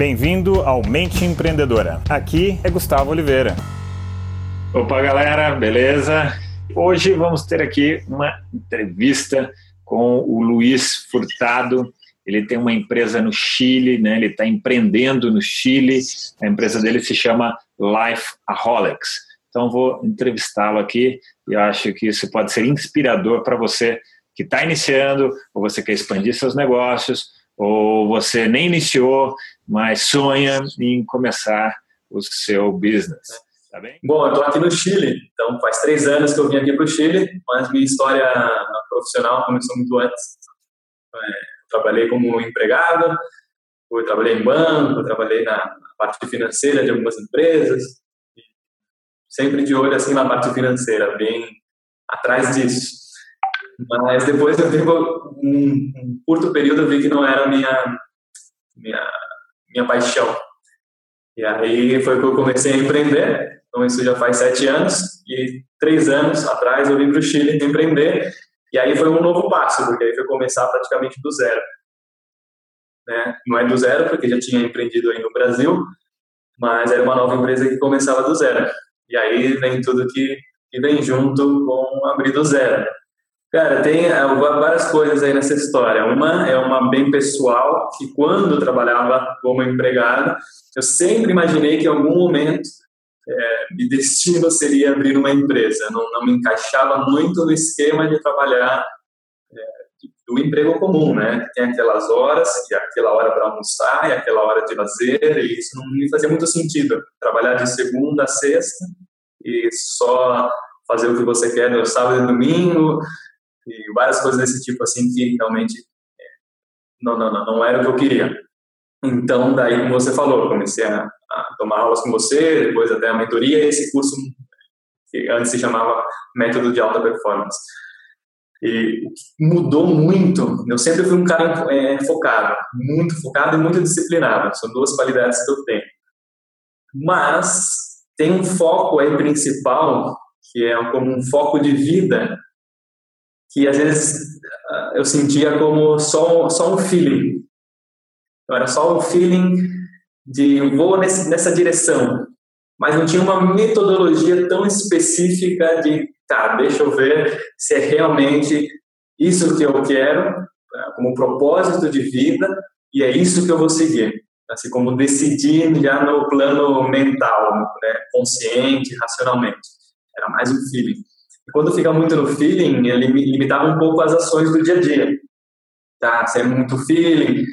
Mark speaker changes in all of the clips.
Speaker 1: Bem-vindo ao Mente Empreendedora. Aqui é Gustavo Oliveira.
Speaker 2: Opa, galera, beleza? Hoje vamos ter aqui uma entrevista com o Luiz Furtado. Ele tem uma empresa no Chile, né? ele está empreendendo no Chile. A empresa dele se chama Life Aholics. Então, vou entrevistá-lo aqui e acho que isso pode ser inspirador para você que está iniciando, ou você quer expandir seus negócios, ou você nem iniciou, mas sonha em começar o seu business. Tá bem?
Speaker 3: Bom, eu estou aqui no Chile, então faz três anos que eu vim aqui para o Chile, mas minha história profissional começou muito antes. É, trabalhei como empregado, eu trabalhei em banco, trabalhei na parte financeira de algumas empresas, sempre de olho assim na parte financeira, bem atrás disso. Mas depois eu tive um, um curto período eu vi que não era minha minha minha paixão. E aí foi que eu comecei a empreender. Então isso já faz sete anos e três anos atrás eu vim para o Chile empreender. E aí foi um novo passo, porque aí foi começar praticamente do zero. Né? Não é do zero, porque já tinha empreendido aí no Brasil, mas era uma nova empresa que começava do zero. E aí vem tudo que, que vem junto com abrir do zero. Cara, tem é, várias coisas aí nessa história. Uma é uma bem pessoal, que quando eu trabalhava como empregado, eu sempre imaginei que em algum momento é, meu destino seria abrir uma empresa. Não, não me encaixava muito no esquema de trabalhar é, do emprego comum, né? Tem aquelas horas, e aquela hora para almoçar, e aquela hora de lazer, e isso não me fazia muito sentido. Trabalhar de segunda a sexta e só fazer o que você quer no sábado e domingo, e várias coisas desse tipo assim que realmente é, não, não, não, não era o que eu queria. Então, daí, como você falou, comecei a, a tomar aulas com você, depois até a mentoria, esse curso que antes se chamava Método de Alta Performance. E mudou muito. Eu sempre fui um cara é, focado, muito focado e muito disciplinado. São duas qualidades que eu tenho. Mas tem um foco aí principal, que é como um foco de vida, que às vezes ah, eu sentia como só, só um feeling. Então, era só um feeling de vou nesse, nessa direção, mas não tinha uma metodologia tão específica de, tá, deixa eu ver se é realmente isso que eu quero, ah, como propósito de vida, e é isso que eu vou seguir. Assim como decidir já no plano mental, né, consciente, racionalmente. Era mais um feeling. Quando fica muito no feeling, ele limitava um pouco as ações do dia a dia. Tá? Se é muito feeling,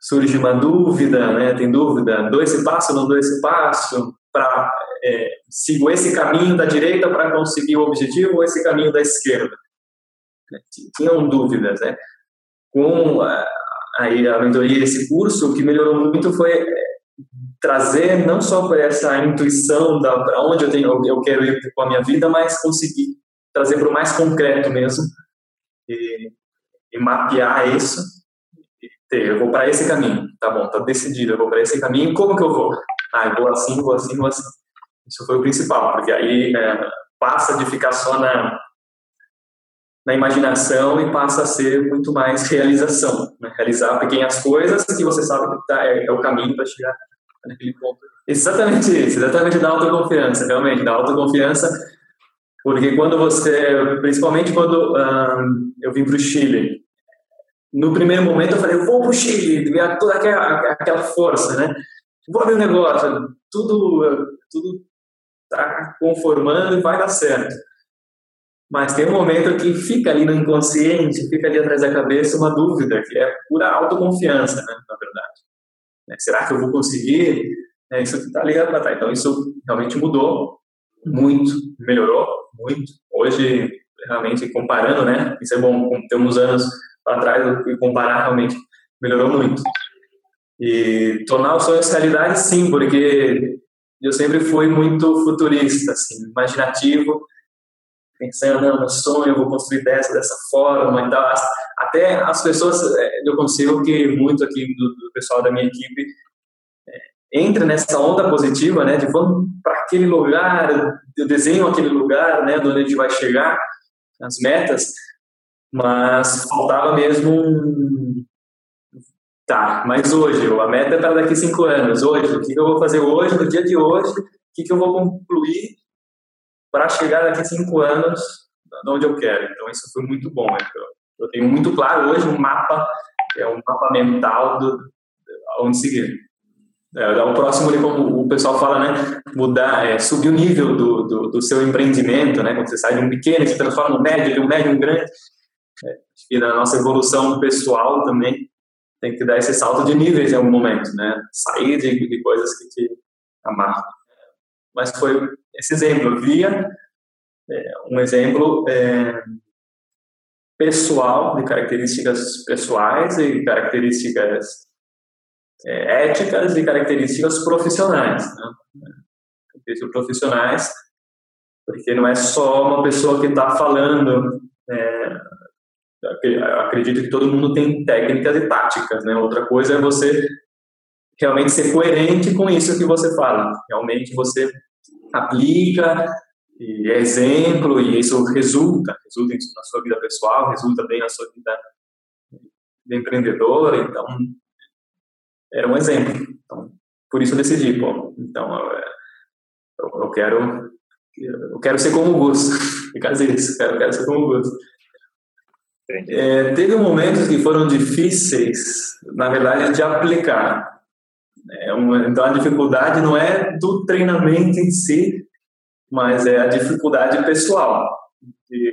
Speaker 3: surge uma dúvida, né? Tem dúvida, dou esse passo, não dou esse passo, para é, sigo esse caminho da direita para conseguir o objetivo ou esse caminho da esquerda. Tinham dúvidas, né? Com a, aí a mentoria, esse curso, o que melhorou muito foi trazer não só para essa intuição da para onde eu tenho eu quero ir com a minha vida, mas conseguir trazer para o mais concreto mesmo e, e mapear isso. E ter, eu vou para esse caminho, tá bom? Tá decidido, eu vou para esse caminho. Como que eu vou? Ah, eu vou assim, vou assim, vou assim. Isso foi o principal, porque aí é, passa de ficar só na na imaginação e passa a ser muito mais realização, né? realizar pequenas coisas que você sabe que tá, é, é o caminho para chegar naquele ponto. Exatamente isso, exatamente da autoconfiança, realmente, da autoconfiança, porque quando você, principalmente quando um, eu vim para o Chile, no primeiro momento eu falei, eu vou para o Chile, ver toda aquela, aquela força, né? Vou abrir um negócio, tudo, tudo tá conformando e vai dar certo. Mas tem um momento que fica ali no inconsciente, fica ali atrás da cabeça uma dúvida, que é pura autoconfiança, né, na verdade. Né? Será que eu vou conseguir? É, isso está ligado para trás. Então, isso realmente mudou muito, melhorou muito. Hoje, realmente, comparando, né? Isso é bom, ter uns anos para trás e comparar, realmente melhorou muito. E tornar os sonhos realidade, sim, porque eu sempre fui muito futurista, assim, imaginativo, pensando, não, meu sonho, eu vou construir dessa, dessa forma e tal. Até as pessoas, é, eu consigo que muito aqui do, do pessoal da minha equipe é, entra nessa onda positiva, né, de vamos para aquele lugar, eu desenho aquele lugar, né, onde a gente vai chegar, as metas, mas faltava mesmo um, Tá, mas hoje, a meta é para daqui cinco anos. Hoje, o que eu vou fazer hoje, no dia de hoje? O que eu vou concluir para chegar daqui cinco anos onde eu quero? Então, isso foi muito bom. Né? Eu tenho muito claro hoje um mapa, é um mapa mental do, onde seguir. É, o próximo, como o pessoal fala, né, mudar, é, subir o nível do, do, do, seu empreendimento, né, quando você sai de um pequeno e se transforma no médio, de um médio um grande. É, e na nossa evolução pessoal também tem que dar esse salto de níveis em algum momento, né, sair de, de coisas que te amarram. Mas foi esse exemplo, eu via é, um exemplo é, pessoal, de características pessoais e características é, éticas e características profissionais. Né? profissionais, porque não é só uma pessoa que está falando. É, acredito que todo mundo tem técnicas e táticas, né? Outra coisa é você realmente ser coerente com isso que você fala. Realmente você aplica e é exemplo e isso resulta, resulta na sua vida pessoal, resulta bem na sua vida de empreendedora. Então, era um exemplo. Então, por isso eu decidi, pô, então eu, eu quero eu quero ser como o Gus, ficar isso, quero, quero ser como o Gus. É, teve momentos que foram difíceis, na verdade, de aplicar. É uma, então a dificuldade não é do treinamento em si, mas é a dificuldade pessoal. De,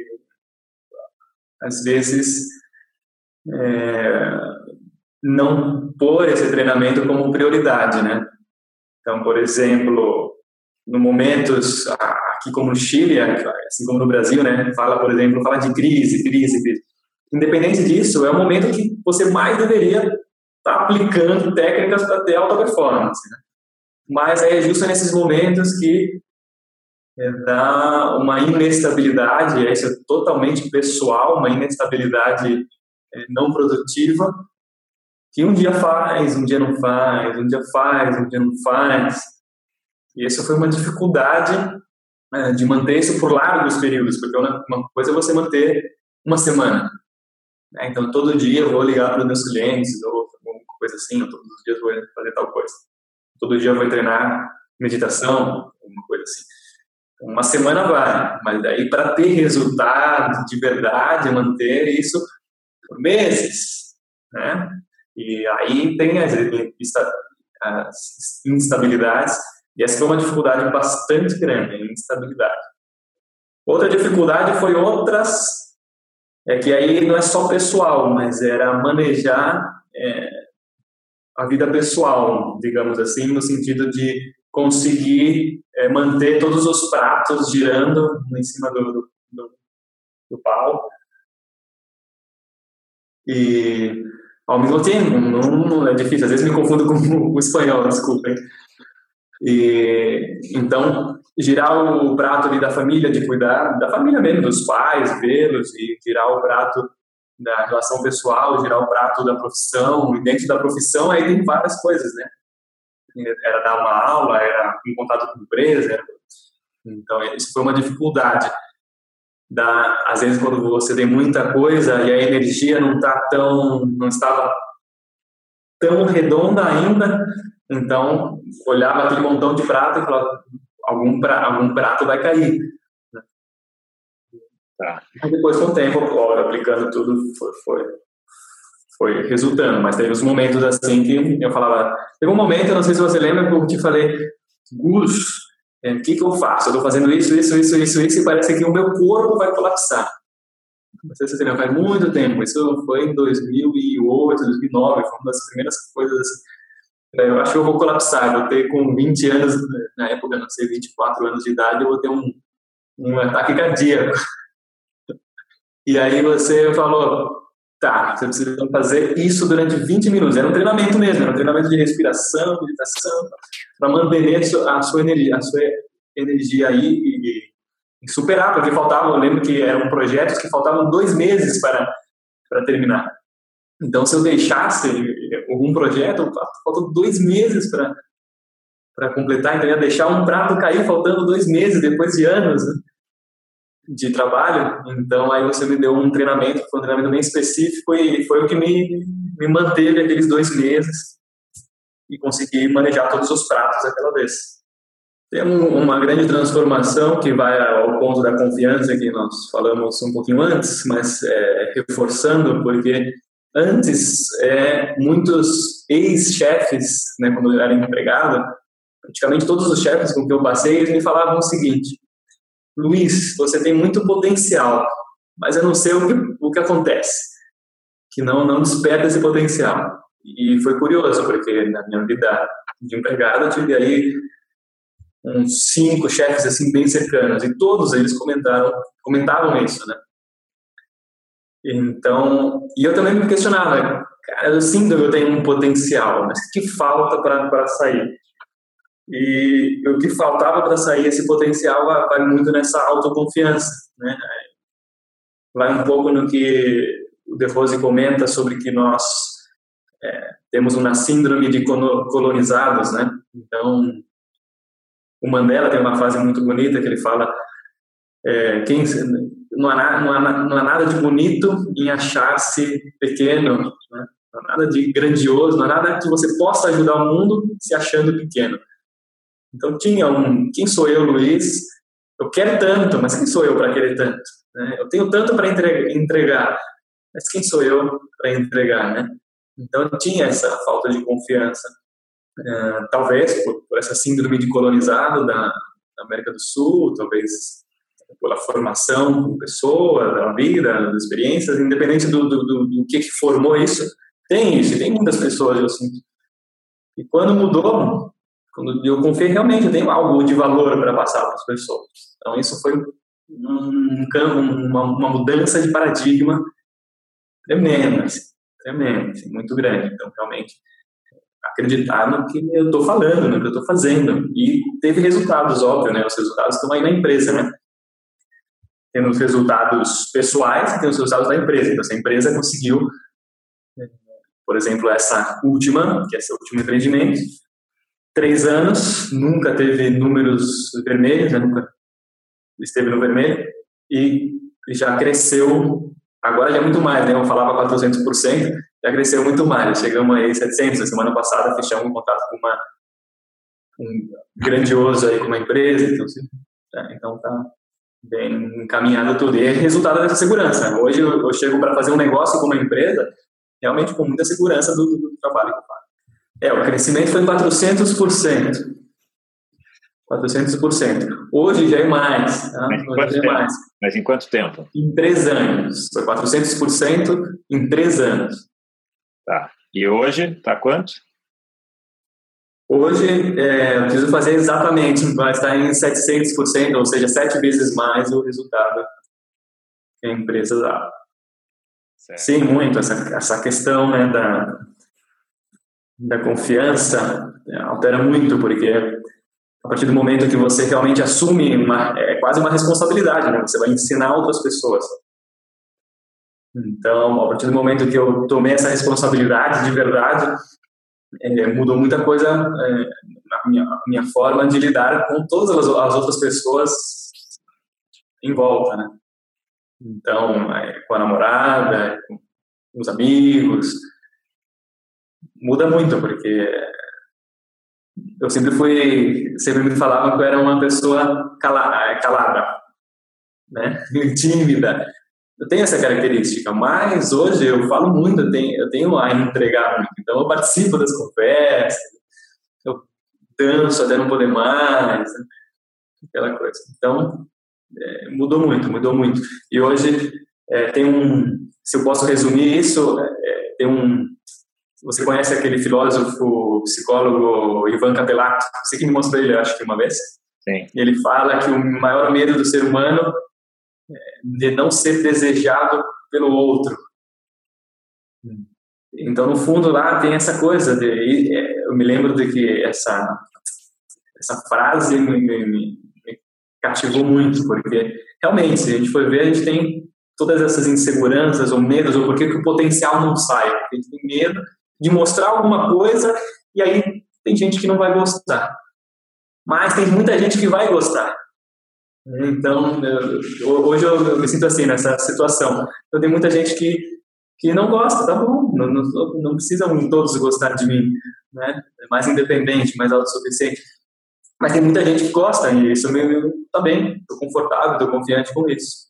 Speaker 3: às vezes é, não pôr esse treinamento como prioridade, né? Então, por exemplo, no momentos aqui como no Chile, assim como no Brasil, né, fala, por exemplo, fala de crise, crise, crise. Independente disso, é o momento que você mais deveria estar tá aplicando técnicas para ter alta performance, né? Mas é justo nesses momentos que é, dá uma inestabilidade, isso é totalmente pessoal, uma inestabilidade é, não produtiva, que um dia faz, um dia não faz, um dia faz, um dia não faz. E essa foi uma dificuldade de manter isso por largos períodos, porque uma coisa é você manter uma semana. Né? Então, todo dia eu vou ligar para os meus clientes, ou alguma coisa assim, ou todos os dias vou fazer tal coisa. Todo dia vou treinar meditação, alguma coisa assim. Uma semana vai, mas daí para ter resultado de verdade, manter isso por meses, né? E aí tem as, as instabilidades, e essa foi uma dificuldade bastante grande, a instabilidade. Outra dificuldade foi outras, é que aí não é só pessoal, mas era manejar é, a vida pessoal, digamos assim, no sentido de conseguir é, manter todos os pratos girando em cima do, do, do, do pau. E ao mesmo tempo, não, não, é difícil, às vezes me confundo com o espanhol, desculpem. E, então, girar o prato ali da família, de cuidar da família mesmo, dos pais, vê-los, e girar o prato da relação pessoal, girar o prato da profissão, e dentro da profissão aí tem várias coisas, né? Era dar uma aula, era em contato com empresa, era... então isso foi uma dificuldade da, às vezes quando você tem muita coisa e a energia não tá tão, não estava tão redonda ainda, então olhava aquele montão de prato e falava algum prato, algum prato vai cair. Tá. Depois com o tempo, claro, aplicando tudo, foi, foi, foi resultando. Mas teve uns momentos assim que eu falava. Teve um momento, não sei se você lembra, que eu te falei, Gus, é, o que, que eu faço? Eu estou fazendo isso, isso, isso, isso, isso, e parece que o meu corpo vai colapsar. Não sei se você lembra, faz muito tempo. Isso foi em 2008, 2009, foi uma das primeiras coisas assim. É, eu acho que eu vou colapsar. Eu vou ter com 20 anos, na época, não sei, 24 anos de idade, eu vou ter um, um ataque cardíaco. E aí você falou, tá, você precisa fazer isso durante 20 minutos. Era um treinamento mesmo, era um treinamento de respiração, meditação, para manter a sua energia, a sua energia aí e, e, superar, porque faltava, eu lembro que eram projetos que faltavam dois meses para, para terminar. Então, se eu deixasse algum projeto, faltam dois meses para para completar, então ia deixar um prato cair faltando dois meses depois de anos. Né? De trabalho, então aí você me deu um treinamento, foi um treinamento bem específico e foi o que me, me manteve aqueles dois meses e consegui manejar todos os pratos aquela vez. Tem um, uma grande transformação que vai ao ponto da confiança que nós falamos um pouquinho antes, mas é, reforçando, porque antes é, muitos ex-chefes, né, quando eu era empregado, praticamente todos os chefes com que eu passei, eles me falavam o seguinte, Luiz, você tem muito potencial, mas eu não sei o que, o que acontece, que não, não desperta esse potencial. E foi curioso, porque na minha vida de empregado eu tive aí uns cinco chefes assim bem cercanos, e todos eles comentaram, comentavam isso, né? Então, e eu também me questionava, cara, eu sinto que eu tenho um potencial, mas que falta para sair? E o que faltava para sair esse potencial vai, muito nessa autoconfiança, né? Vai um pouco no que o De Rose comenta sobre que nós é, temos uma síndrome de colonizados, né? Então, o Mandela tem uma frase muito bonita que ele fala é, quem não há, não, há, não há nada de bonito em achar-se pequeno, né? não há nada de grandioso, não há nada que você possa ajudar o mundo se achando pequeno. Então tinha um, quem sou eu, Luiz? Eu quero tanto, mas quem sou eu para querer tanto? Né? Eu tenho tanto para entregar, mas quem sou eu para entregar, né? Então tinha essa falta de confiança, uh, talvez por, por, essa síndrome de colonizado da, da, América do Sul, talvez pela formação como pessoa, da vida, das experiências, independente do, do, do, do que, que formou isso, tem isso, tem muitas pessoas, eu sinto. E quando mudou, quando eu confiei realmente, eu tenho algo de valor para passar para as pessoas. Então isso foi um, uma, uma mudança de paradigma tremenda. Assim tremendo, assim, muito grande. Então, realmente, acreditar no que eu estou falando, no que eu estou fazendo. E teve resultados, óbvio, né? Os resultados estão aí na empresa, né? Tem os resultados pessoais e tem os resultados da empresa. Então, se a empresa conseguiu, por exemplo, essa última, que é esse último empreendimento, três anos, nunca teve números vermelhos, né? nunca esteve no vermelho, e já cresceu Agora já é muito mais, né? Eu falava 400%, já cresceu muito mais. Chegamos aí 700. Na semana passada fechamos um contato com uma um grandioso aí com uma empresa, então, assim, tá, então tá bem encaminhado tudo. E é resultado dessa segurança. Hoje eu, eu chego para fazer um negócio com uma empresa realmente com muita segurança do, do, trabalho. É, o crescimento foi 400%. 400%. Hoje já é mais. Tá?
Speaker 2: Mas, em é mais. Mas em quanto tempo?
Speaker 3: Em três anos. Foi 400% em três anos.
Speaker 2: Tá. E hoje está quanto?
Speaker 3: Hoje, é, eu preciso fazer exatamente, vai estar em 700%, ou seja, sete vezes mais o resultado que a empresa dá. Certo. Sim, muito. Essa, essa questão né, da, da confiança é, altera muito, porque a partir do momento que você realmente assume uma, é quase uma responsabilidade, né? Você vai ensinar outras pessoas. Então, a partir do momento que eu tomei essa responsabilidade de verdade, é, mudou muita coisa é, minha, minha, forma de lidar com todas as, as outras pessoas em volta, né? Então, é, com a namorada, com os amigos, muda muito, porque eu sempre fui, sempre me falavam que eu era uma pessoa cala, calada, né? tímida. Eu tenho essa característica, mas hoje eu falo muito, eu tenho, eu tenho a entregar muito. Então eu participo das conversas, eu danço até não poder mais, né? aquela coisa. Então é, mudou muito, mudou muito. E hoje é, tem um, se eu posso resumir isso, é, tem um você conhece aquele filósofo, psicólogo Ivan Capelato? Você que me mostrou ele, acho que uma vez.
Speaker 2: Sim.
Speaker 3: Ele fala que o maior medo do ser humano é de não ser desejado pelo outro. Então, no fundo, lá tem essa coisa. De, é, eu me lembro de que essa, essa frase me, me, me cativou muito, porque realmente, se a gente for ver, a gente tem todas essas inseguranças ou medos, ou por que o potencial não sai. Porque a gente tem medo de mostrar alguma coisa e aí tem gente que não vai gostar. Mas tem muita gente que vai gostar. Então, eu, hoje eu, eu, me sinto assim, nessa situação. Eu tenho muita gente que, que não gosta, tá bom, não, não, não precisam todos gostar de mim, né? É mais independente, mais autossuficiente. Mas tem muita gente que gosta e isso eu também, estou confortável, estou confiante com isso.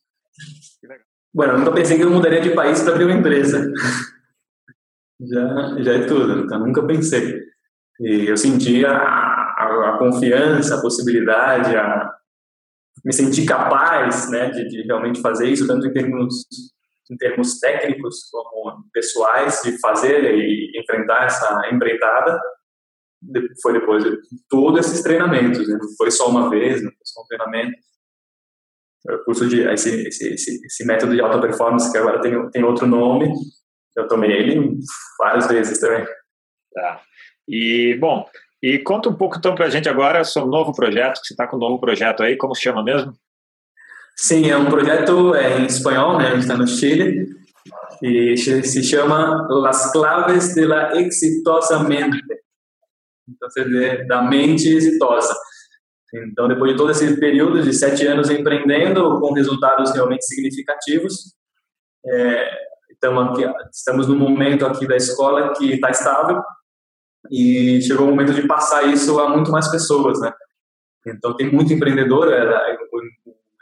Speaker 3: Bueno, eu nunca pensei que eu mudaria de país para abrir uma empresa. já, já é tudo, então nunca pensei. E eu senti a, a, a confiança, a possibilidade, a, me senti capaz né, de, de, realmente fazer isso, tanto em termos, em termos técnicos como pessoais, de fazer e enfrentar essa empreitada. Foi depois de todos esses treinamentos, né? não foi só uma vez, não foi só um treinamento. O curso de esse, esse, esse, esse método de alta performance que agora tem, tem outro nome, eu tomei ele várias vezes também.
Speaker 2: Tá. E, bom, e conta um pouco então para a gente agora sobre o novo projeto, que você está com um novo projeto aí, como se chama mesmo?
Speaker 3: Sim, é um projeto é, em espanhol, né? A gente está no Chile e se chama Las Claves de la Exitosa Mente. Então, da mente exitosa. Então, depois de todo esse período de sete anos empreendendo, com resultados realmente significativos, é, estamos, aqui, estamos no momento aqui da escola que está estável, e chegou o momento de passar isso a muito mais pessoas, né? Então tem muito empreendedor, é, o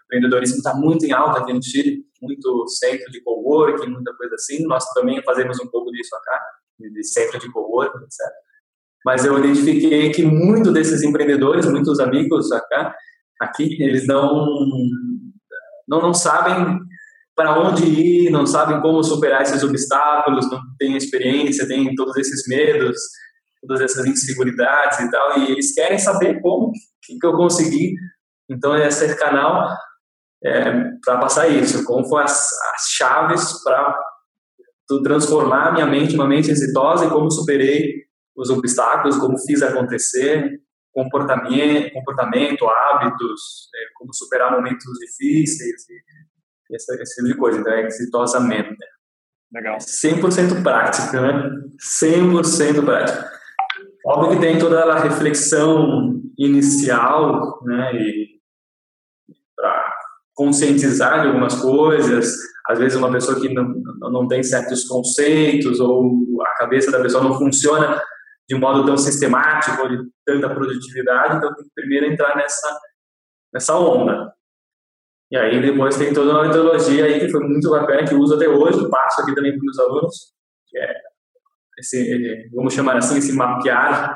Speaker 3: empreendedorismo está muito em alta aqui no Chile, muito centro de coworking, muita coisa assim. Nós também fazemos um pouco disso acá, de centro de coworking, etc. Mas eu identifiquei que muito desses empreendedores, muitos amigos acá, aqui, eles não não, não sabem para onde ir, não sabem como superar esses obstáculos, não têm experiência, têm todos esses medos, todas essas inseguridades e tal, e eles querem saber como que, que eu consegui. Então, esse canal é, para passar isso, como foram as, as chaves para transformar minha mente uma mente exitosa e como superei os obstáculos, como fiz acontecer, comportamento, comportamento hábitos, é, como superar momentos difíceis esse, esse tipo de coisa. Então, é exitosamente.
Speaker 2: Legal.
Speaker 3: 100% prática, né? 100% prática. Óbvio que tem toda a reflexão inicial, né, e para conscientizar de algumas coisas, às vezes uma pessoa que não, não tem certos conceitos ou a cabeça da pessoa não funciona de um modo tão sistemático ou de tanta produtividade, então tem que primeiro entrar nessa nessa onda. E aí depois tem toda uma metodologia aí que foi muito bacana, que eu uso até hoje, passo aqui também para os alunos, que é esse, vamos chamar assim, esse mapear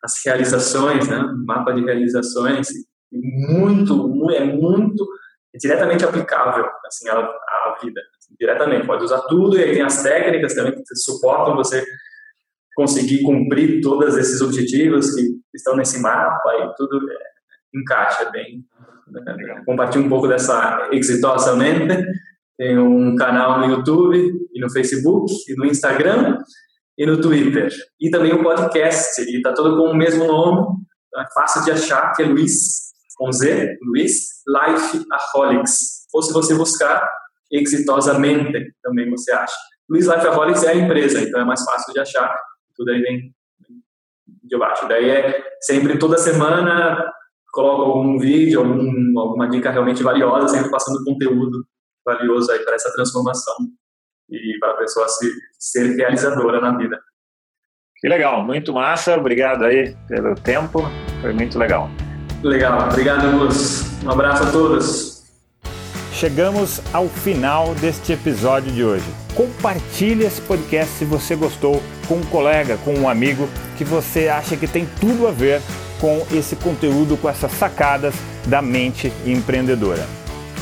Speaker 3: as realizações, né? mapa de realizações, muito, é muito é diretamente aplicável assim à, à vida, assim, diretamente. Pode usar tudo e aí tem as técnicas também que suportam você conseguir cumprir todos esses objetivos que estão nesse mapa e tudo é, encaixa bem. Né? Compartilho um pouco dessa exitosamente. Tem um canal no YouTube e no Facebook e no Instagram e no Twitter. E também o podcast, ele está todo com o mesmo nome, então é fácil de achar, que é Luiz, com Z, Luiz Life Aholics. Ou se você buscar exitosamente, também você acha. Luiz Life Aholics é a empresa, então é mais fácil de achar, tudo aí vem de baixo. Daí é sempre, toda semana, coloco algum vídeo, algum, alguma dica realmente valiosa, sempre passando conteúdo valioso aí para essa transformação e para a pessoa se, ser realizadora na vida.
Speaker 2: Que legal, muito massa, obrigado aí pelo tempo, foi muito legal.
Speaker 3: Legal, obrigado, Luz. Um abraço a todos.
Speaker 1: Chegamos ao final deste episódio de hoje. Compartilhe esse podcast se você gostou com um colega, com um amigo que você acha que tem tudo a ver com esse conteúdo, com essas sacadas da mente empreendedora.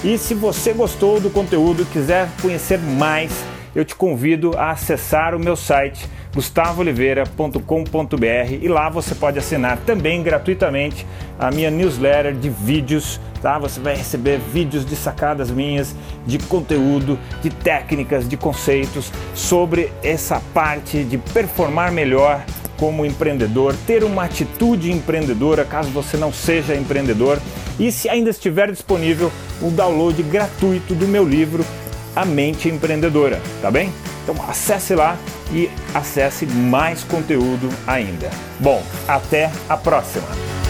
Speaker 1: E se você gostou do conteúdo, quiser conhecer mais, eu te convido a acessar o meu site gustavooliveira.com.br e lá você pode assinar também gratuitamente a minha newsletter de vídeos, tá? Você vai receber vídeos de sacadas minhas, de conteúdo, de técnicas, de conceitos sobre essa parte de performar melhor como empreendedor, ter uma atitude empreendedora caso você não seja empreendedor e se ainda estiver disponível o download gratuito do meu livro A Mente Empreendedora, tá bem? Então acesse lá e acesse mais conteúdo ainda. Bom, até a próxima!